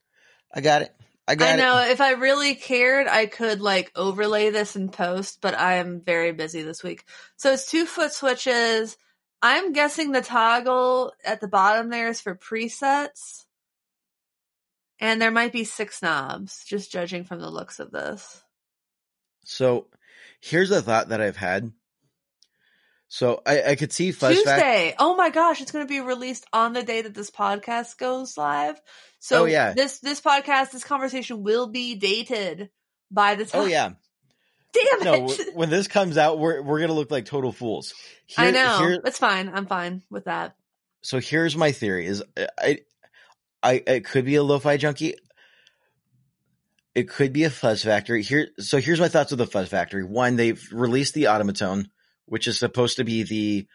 I got it. I got I know it. if I really cared, I could like overlay this and post, but I am very busy this week. So it's two foot switches. I'm guessing the toggle at the bottom there is for presets. And there might be six knobs, just judging from the looks of this. So here's a thought that I've had. So I, I could see Fuzz Fact. Tuesday. Oh my gosh, it's going to be released on the day that this podcast goes live. So Oh, yeah. this this podcast, this conversation will be dated by the oh, time. Oh yeah. damn No, it! when this comes out, we're we're gonna look like total fools. I Here- know here- it's fine. I'm fine with that. so here's my theory: is I, I it could be a lo-fi junkie. It could be a fuzz factory. Here, so here's my thoughts of the fuzz factory. One, they've released the Automatone, which is supposed to be the.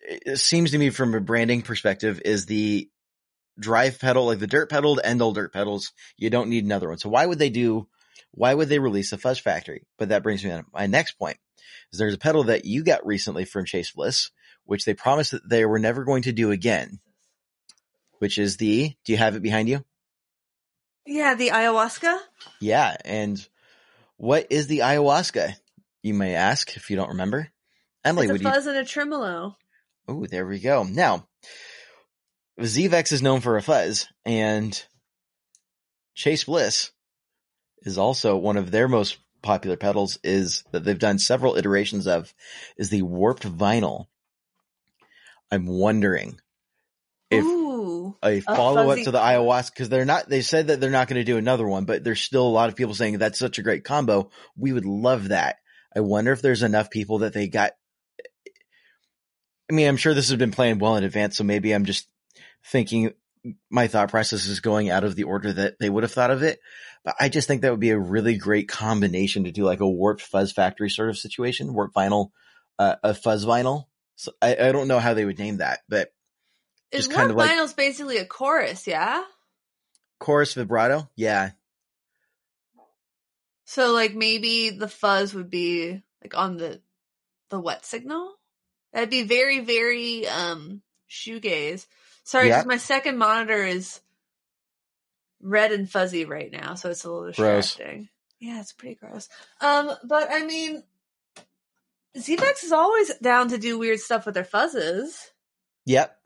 It seems to me, from a branding perspective, is the drive pedal, like the dirt pedal to end all dirt pedals. You don't need another one. So why would they do? Why would they release the fuzz factory? But that brings me to my next point: is there's a pedal that you got recently from Chase Bliss, which they promised that they were never going to do again which is the do you have it behind you? Yeah, the ayahuasca. yeah and what is the ayahuasca you may ask if you don't remember? Emily It's a would you fuzz and a tremolo. oh there we go. Now zvex is known for a fuzz and chase bliss is also one of their most popular pedals is that they've done several iterations of is the warped vinyl. I'm wondering if Ooh, a follow up to the ayahuasca because they're not they said that they're not going to do another one but there's still a lot of people saying that's such a great combo. We would love that. I wonder if there's enough people that they got i mean i'm sure this has been planned well in advance so maybe i'm just thinking my thought process is going out of the order that they would have thought of it but i just think that would be a really great combination to do like a warped fuzz factory sort of situation warped vinyl uh, a fuzz vinyl. So I, I don't know how they would name that but is just kind of like- vinyl's basically a chorus, yeah. chorus vibrato yeah So like maybe the fuzz would be like on the the wet signal. That'd be very very um shoegaze. Sorry. 'cause my second monitor is red and fuzzy right now, so it's a little Gross. distracting. Yeah, it's pretty gross. Um, but I mean, Zvex is always down to do weird stuff with their fuzzes. Yep.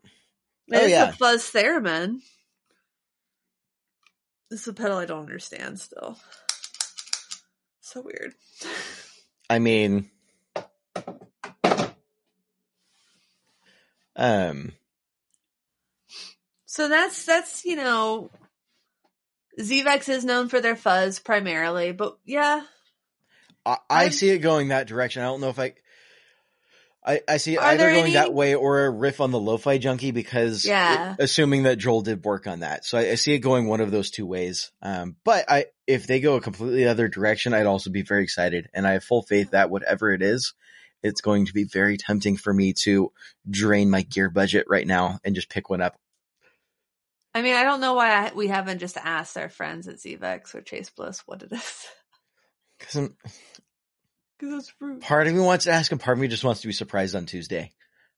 Oh, It's yeah. the fuzz theremin. This is a pedal I don't understand still. So weird. I mean, um, So that's that's you know, Zvex is known for their fuzz primarily, but yeah, I, I see it going that direction. I don't know if I. I, I see Are either going any- that way or a riff on the lo-fi junkie because Yeah. assuming that Joel did work on that. So I, I see it going one of those two ways. Um, but I, if they go a completely other direction, I'd also be very excited. And I have full faith that whatever it is, it's going to be very tempting for me to drain my gear budget right now and just pick one up. I mean, I don't know why I, we haven't just asked our friends at Zvex or Chase Bliss what it is. Cause I'm, It's fruit. part of me wants to ask and part of me just wants to be surprised on Tuesday.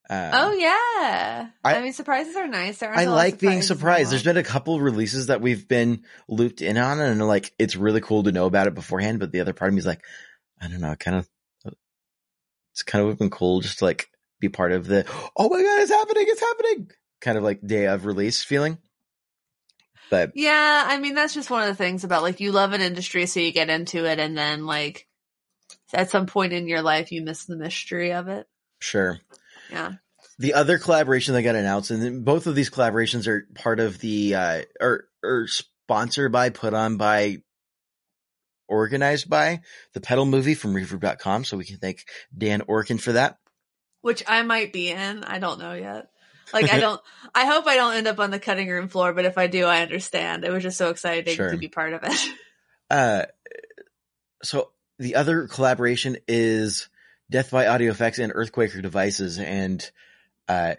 Um, oh yeah, I, I- mean surprises are nice. I a lot of like being surprised. There's been a couple releases that we've been looped in on, and like it's really cool to know about it beforehand. But the other part of me is like, I don't know, kind of. It's kind of been cool just to like be part of the. Oh my god, it's happening! It's happening! Kind of like day of release feeling. But Yeah, I mean that's just one of the things about like you love an industry, so you get into it, and then like at some point in your life you miss the mystery of it. sure. Yeah. The other collaboration that got announced, and both of these collaborations are part of the uh or or sponsored by, put on by, organized by the pedal movie from reverb.com. So we can thank Dan Orkin for that. Which I might be in. I don't know yet. Like I don't I hope I don't end up on the cutting room floor, but if I do, I understand. It was just so exciting Sure. to be part of it. Uh, so the other collaboration is Death by Audio Effects and Earthquaker Devices, and uh,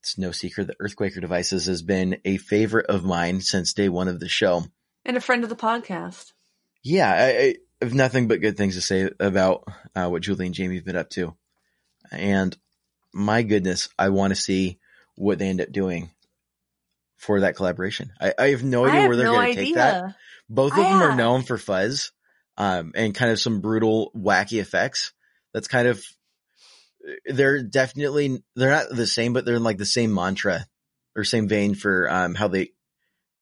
it's no secret that Earthquaker Devices has been a favorite of mine since day one of the show. and a friend of the podcast. Yeah, I, I have nothing but good things to say about uh, what Julie and Jamie have been up to, and my goodness, I want to see what they end up doing for that collaboration. I, I have no idea have where they're no going to take that. Both of them are known for fuzz, um, and kind of some brutal, wacky effects. That's kind of, they're definitely, they're not the same, but they're in like the same mantra or same vein for, um, how they,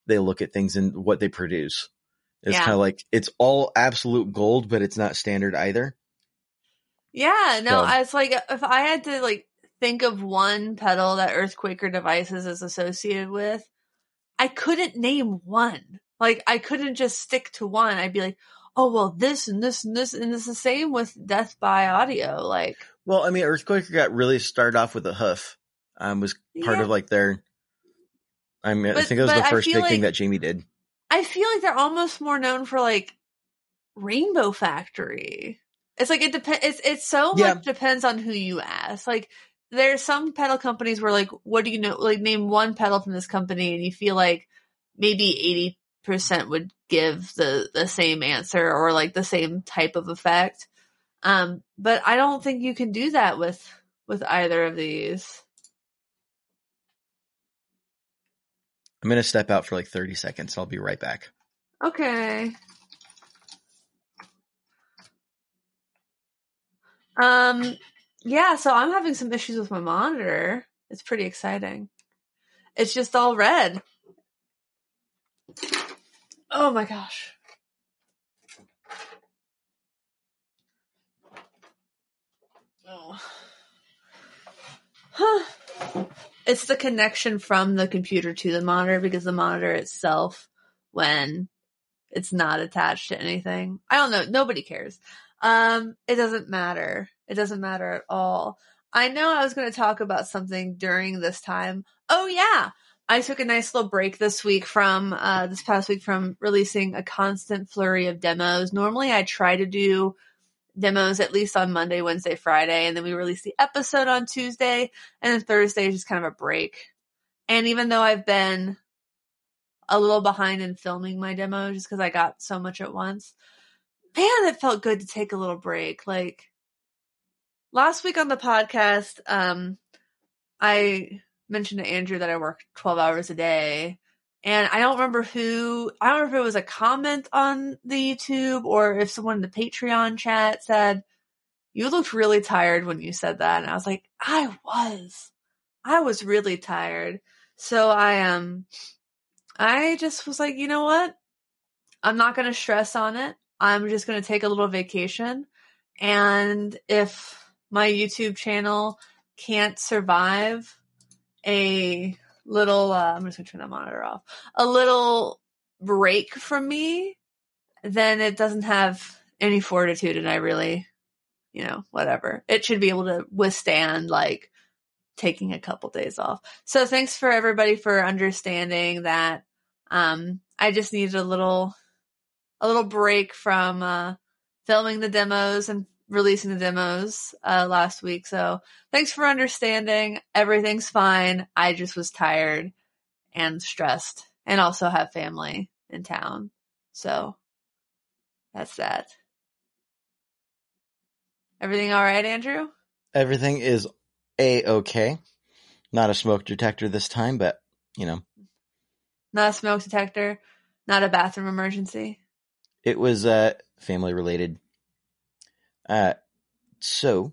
they look at things and what they produce. It's Yeah. kind of like, it's all absolute gold, but it's not standard either. Yeah, no, So- it's like if I had to like think of one pedal that Earthquaker Devices is associated with, I couldn't name one. Like I couldn't just stick to one. I'd be like, oh well, this and this and this, and it's the same with Death by Audio. Like, Well, I mean, earthquake got really started off with a hoof, um, was part Yeah. of like their, I mean, I think it was the first big feel thing that Jamie did. I feel like they're almost more known for like Rainbow Factory. It's like it depends. It's it's so Yeah. much depends on who you ask. Like there's some pedal companies where like, what do you know? Like name one pedal from this company, and you feel like maybe eighty percent would give the the same answer or like the same type of effect. Um, but I don't think you can do that with with either of these. I'm going to step out for like 30 seconds. I'll be right back. Okay. Um yeah, so I'm having some issues with my monitor. It's pretty exciting. It's just all red. Oh my gosh. Oh. Huh. It's the connection from the computer to the monitor because the monitor itself when it's not attached to anything. I don't know. Nobody cares. Um, it doesn't matter. It doesn't matter at all. I know I was going to talk about something during this time. Oh yeah. I took a nice little break this week from, uh, this past week from releasing a constant flurry of demos. Normally I try to do demos at least on Monday, Wednesday, Friday, and then we release the episode on Tuesday, and then Thursday is just kind of a break. And even though I've been a little behind in filming my demo just because I got so much at once. Man, it felt good to take a little break. Like last week on the podcast, um, I mentioned to Andrew that I work 12 hours a day And I don't remember who, I don't remember if it was a comment on the YouTube or if someone in the Patreon chat said, you looked really tired when you said that. And I was like, I was, I was really tired. So I, um, I just was like, you know what? I'm not going to stress on it. I'm just going to take a little vacation. And if my YouTube channel can't survive a little, uh, I'm just to turn that monitor off, a little break from me, then it doesn't have any fortitude and I really, you know, whatever. It should be able to withstand like taking a couple days off. So thanks for everybody for understanding that um I just needed a little a little break from uh filming the demos and releasing the demos uh last week. So thanks for understanding. Everything's fine. I just was tired and stressed and also have family in town. So that's that. Everything all right, Andrew? Everything is a okay. Not a smoke detector this time, but you know, Not a smoke detector, not a bathroom emergency. it was uh family related. Uh, so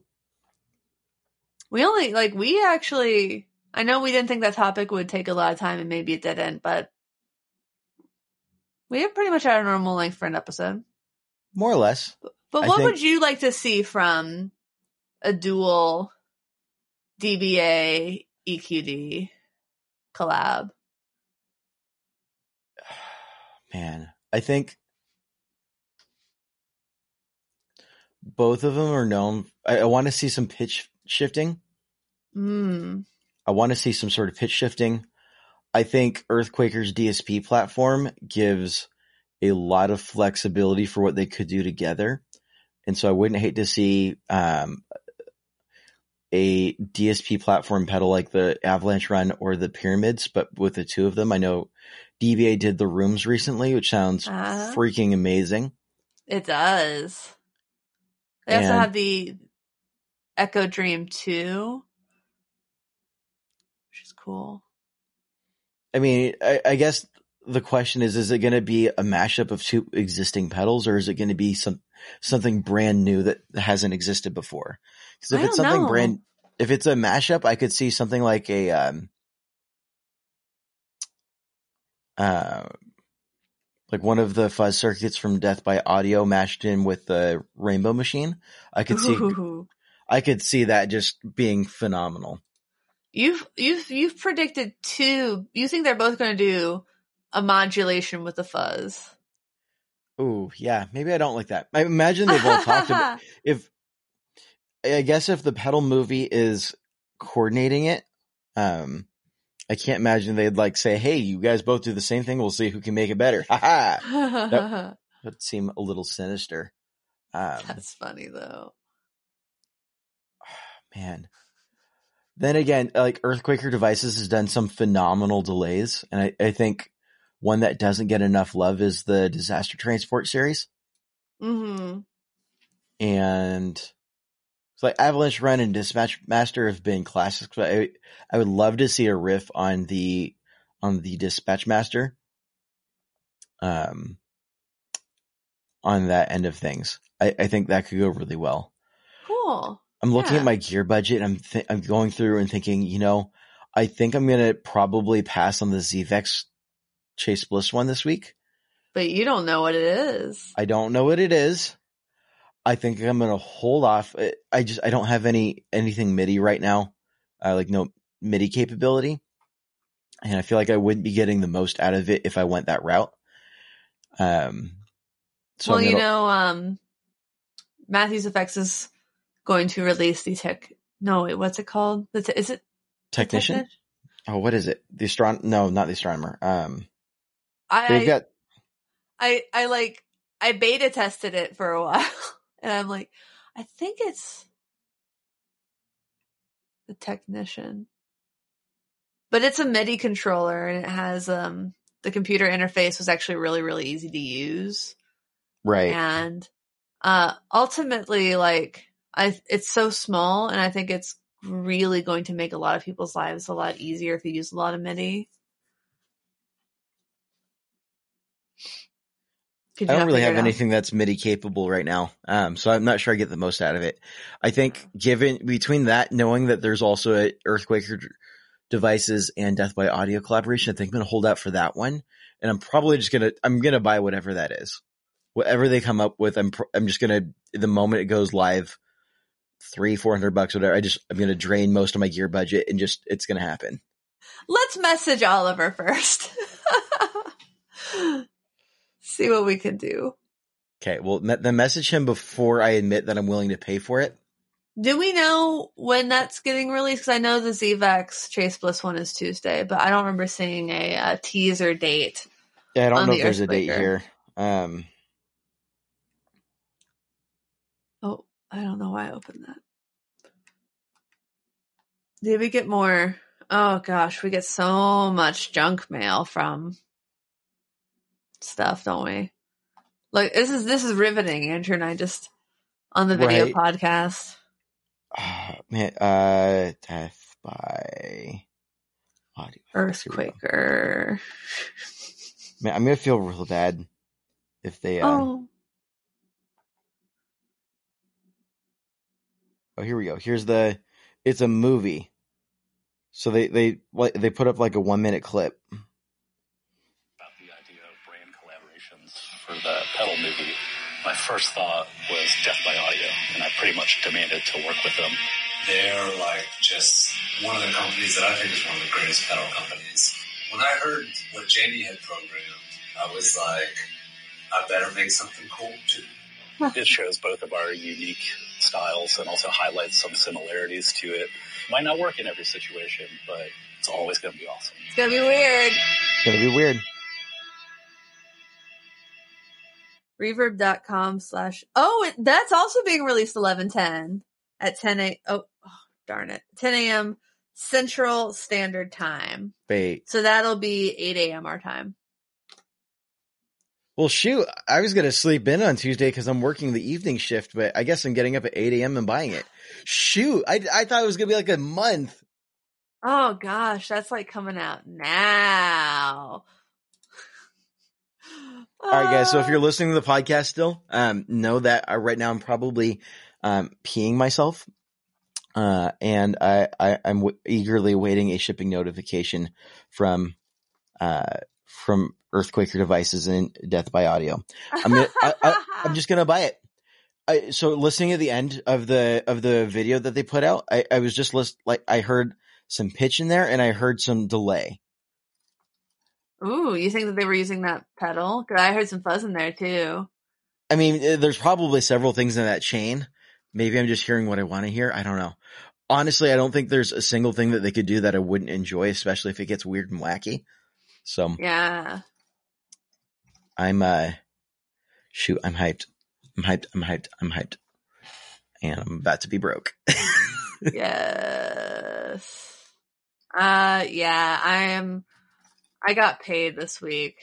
We only like we actually I know we didn't think that topic would take a lot of time and maybe it didn't, but we have pretty much our normal length for an episode. more or less, But I what think- would you like to see from a dual DBA EQD collab? man, I think both of them are known. I, I want to see some pitch shifting. Mm. I want to see some sort of pitch shifting. I think Earthquaker's DSP platform gives a lot of flexibility for what they could do together. And so I wouldn't hate to see um, a DSP platform pedal like the Avalanche Run or the Pyramids, but with the two of them. I know DBA did the rooms recently, which sounds Uh-huh. freaking amazing. It does. They also And- have the Echo Dream 2, which is cool. I mean, I, I guess the question is, is it going to be a mashup of two existing pedals or is it going to be some, something brand new that hasn't existed before? Cause if it's something know. brand, if it's a mashup, I could see something like a, um, uh, like one of the fuzz circuits from Death by Audio mashed in with the Rainbow Machine. I could see, Ooh. I could see that just being phenomenal. You've you've you've predicted two. You think they're both going to do a modulation with the fuzz? Ooh, yeah, maybe I don't like that. I imagine they've all talked about if I guess if the pedal movie is coordinating it, um, I can't imagine they'd like say, "Hey, you guys both do the same thing. We'll see who can make it better." Ha ha! That'd seem a little sinister. Um, That's funny though. man. Then again, like Earthquaker Devices has done some phenomenal delays, and I, I think one that doesn't get enough love is the Disaster Transport series. hmm and it's like Avalanche Run and Dispatch Master have been classics, but I, I would love to see a riff on the on the Dispatch Master, um, on that end of things. I, I think that could go really well. Cool. I'm looking Yeah. at my gear budget. I'm th- I'm going through and thinking, you know, I think I'm gonna probably pass on the ZVEX Chase Bliss one this week. But you don't know what it is. I don't know what it is. I think I'm gonna hold off. I- just I don't have any anything MIDI right now, uh, like no MIDI capability, and I feel like I wouldn't be getting the most out of it if I went that route. Um, so well, I'm you know, um, Matthews Effects is going to release the tech. No, wait, what's it called? The te- is it technician. techni- Oh, what is it? The astron? No, not the astronomer. Um, I, they've I, got I I like I beta tested it for a while, and I'm like, I think it's the technician, but it's a MIDI controller, and it has um the computer interface was actually really really easy to use. right. and uh ultimately like i it's so small and i think it's really going to make a lot of people's lives a lot easier if you use a lot of midi Could I don't really have anything that's MIDI capable right now. Um, so I'm not sure I get the most out of it. I think given between that, knowing that there's also a Earthquaker devices and Death by Audio collaboration, I think I'm going to hold out for that one. And I'm probably just going to, I'm going to buy whatever that is. Whatever they come up with, I'm, pr- I'm just going to, the moment it goes live, three, four hundred bucks, whatever, I just, I'm going to drain most of my gear budget and just, it's going to happen. Let's message Oliver first. See what we can do. Okay. Well, then message him before I admit that I'm willing to pay for it. Do we know when that's getting released? Because I know the ZVEX Chase Bliss one is Tuesday, but I don't remember seeing a, uh teaser date. Yeah, I don't know the if there's a date here. Um, Oh, I don't know why I opened that. Did we get more? Oh gosh, we get so much junk mail from stuff, don't we? Like this is this is riveting, Andrew and I just on the video Right. podcast. Ah, man, uh, death by audio. Earthquaker. Man, I'm gonna feel real bad if they. Uh, oh. Oh, here we go. Here's the. It's a movie, so they they like they put up like a one minute clip. about the idea of brand collaborations for the pedal movie, my first thought was Death by Audio, and I pretty much demanded to work with them. They're like just one of the companies that I think is one of the greatest pedal companies. When I heard what Jamie had programmed, I was like, I better make something cool too. It shows both of our unique styles and also highlights some similarities to it. Might not work in every situation, but it's always going to be awesome. it's gonna be weird. It's gonna be weird. Reverb.com slash oh it, that's also being released eleven ten at ten a oh, oh darn it. Ten AM Central Standard Time. Wait. So that'll be eight AM our time. Well, shoot, I was gonna sleep in on Tuesday because I'm working the evening shift, but I guess I'm getting up at 8 a.m. and buying it. Shoot, I I thought it was gonna be like a month. Oh gosh, that's like coming out now. All right, guys. So if Uh, you're listening to the podcast still, um, know that I, right now I'm probably um, peeing myself, uh, and I, I I'm w- eagerly waiting a shipping notification from uh, from Earthquaker Devices and Death by Audio. I'm gonna, I, I'm just gonna buy it. I, so listening at the end of the of the video that they put out, I, I was just list like I heard some pitch in there and I heard some delay. Ooh, you think that they were using that pedal? Cause I heard some fuzz in there too. I mean, eh, there's probably several things in that chain. Maybe I'm just hearing what I want to hear. I don't know. Honestly, I don't think there's a single thing that they could do that I wouldn't enjoy, especially if it gets weird and wacky. So Yeah. I'm, uh, shoot, I'm hyped. I'm hyped. I'm hyped. I'm hyped. And I'm about to be broke. yes. Uh, yeah, I am. I got paid this week.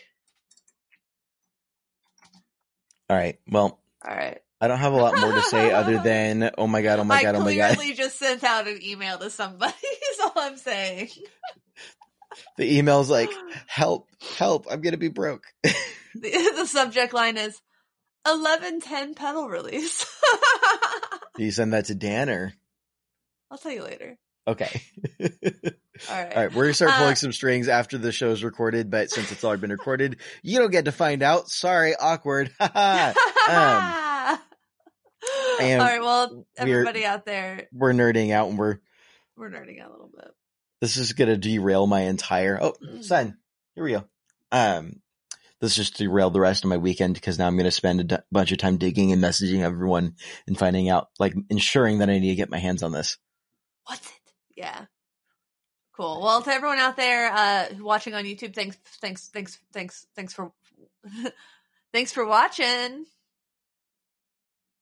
All right. Well, All right. I don't have a lot more to say other than, oh my God, oh my I God, oh my God. clearly just sent out an email to somebody. Is all I'm saying. The email's like, help, help, I'm going to be broke. The, the subject line is eleven ten pedal release. Do you send that to Dan or? I'll tell you later. Okay. All right. All right, we're gonna start Uh, pulling some strings after the show's recorded, but since it's already been recorded, you don't get to find out. Sorry, awkward. Um, All right. Well, everybody out there, we're nerding out, and we're we're nerding out a little bit. this is gonna derail my entire. Oh, Mm. son, here we go. Um, this just derailed the rest of my weekend because now I'm gonna spend a d- bunch of time digging and messaging everyone and finding out, like, ensuring that I need to get my hands on this. What's it? Yeah. Cool. Well, to everyone out there uh watching on YouTube, thanks, thanks, thanks, thanks, thanks for, thanks for watching.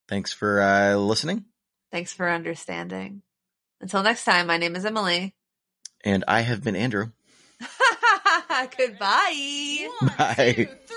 Thanks for uh listening, Thanks for understanding. Until next time, my name is Emily. and I have been Andrew. Goodbye. One, Bye. two, three.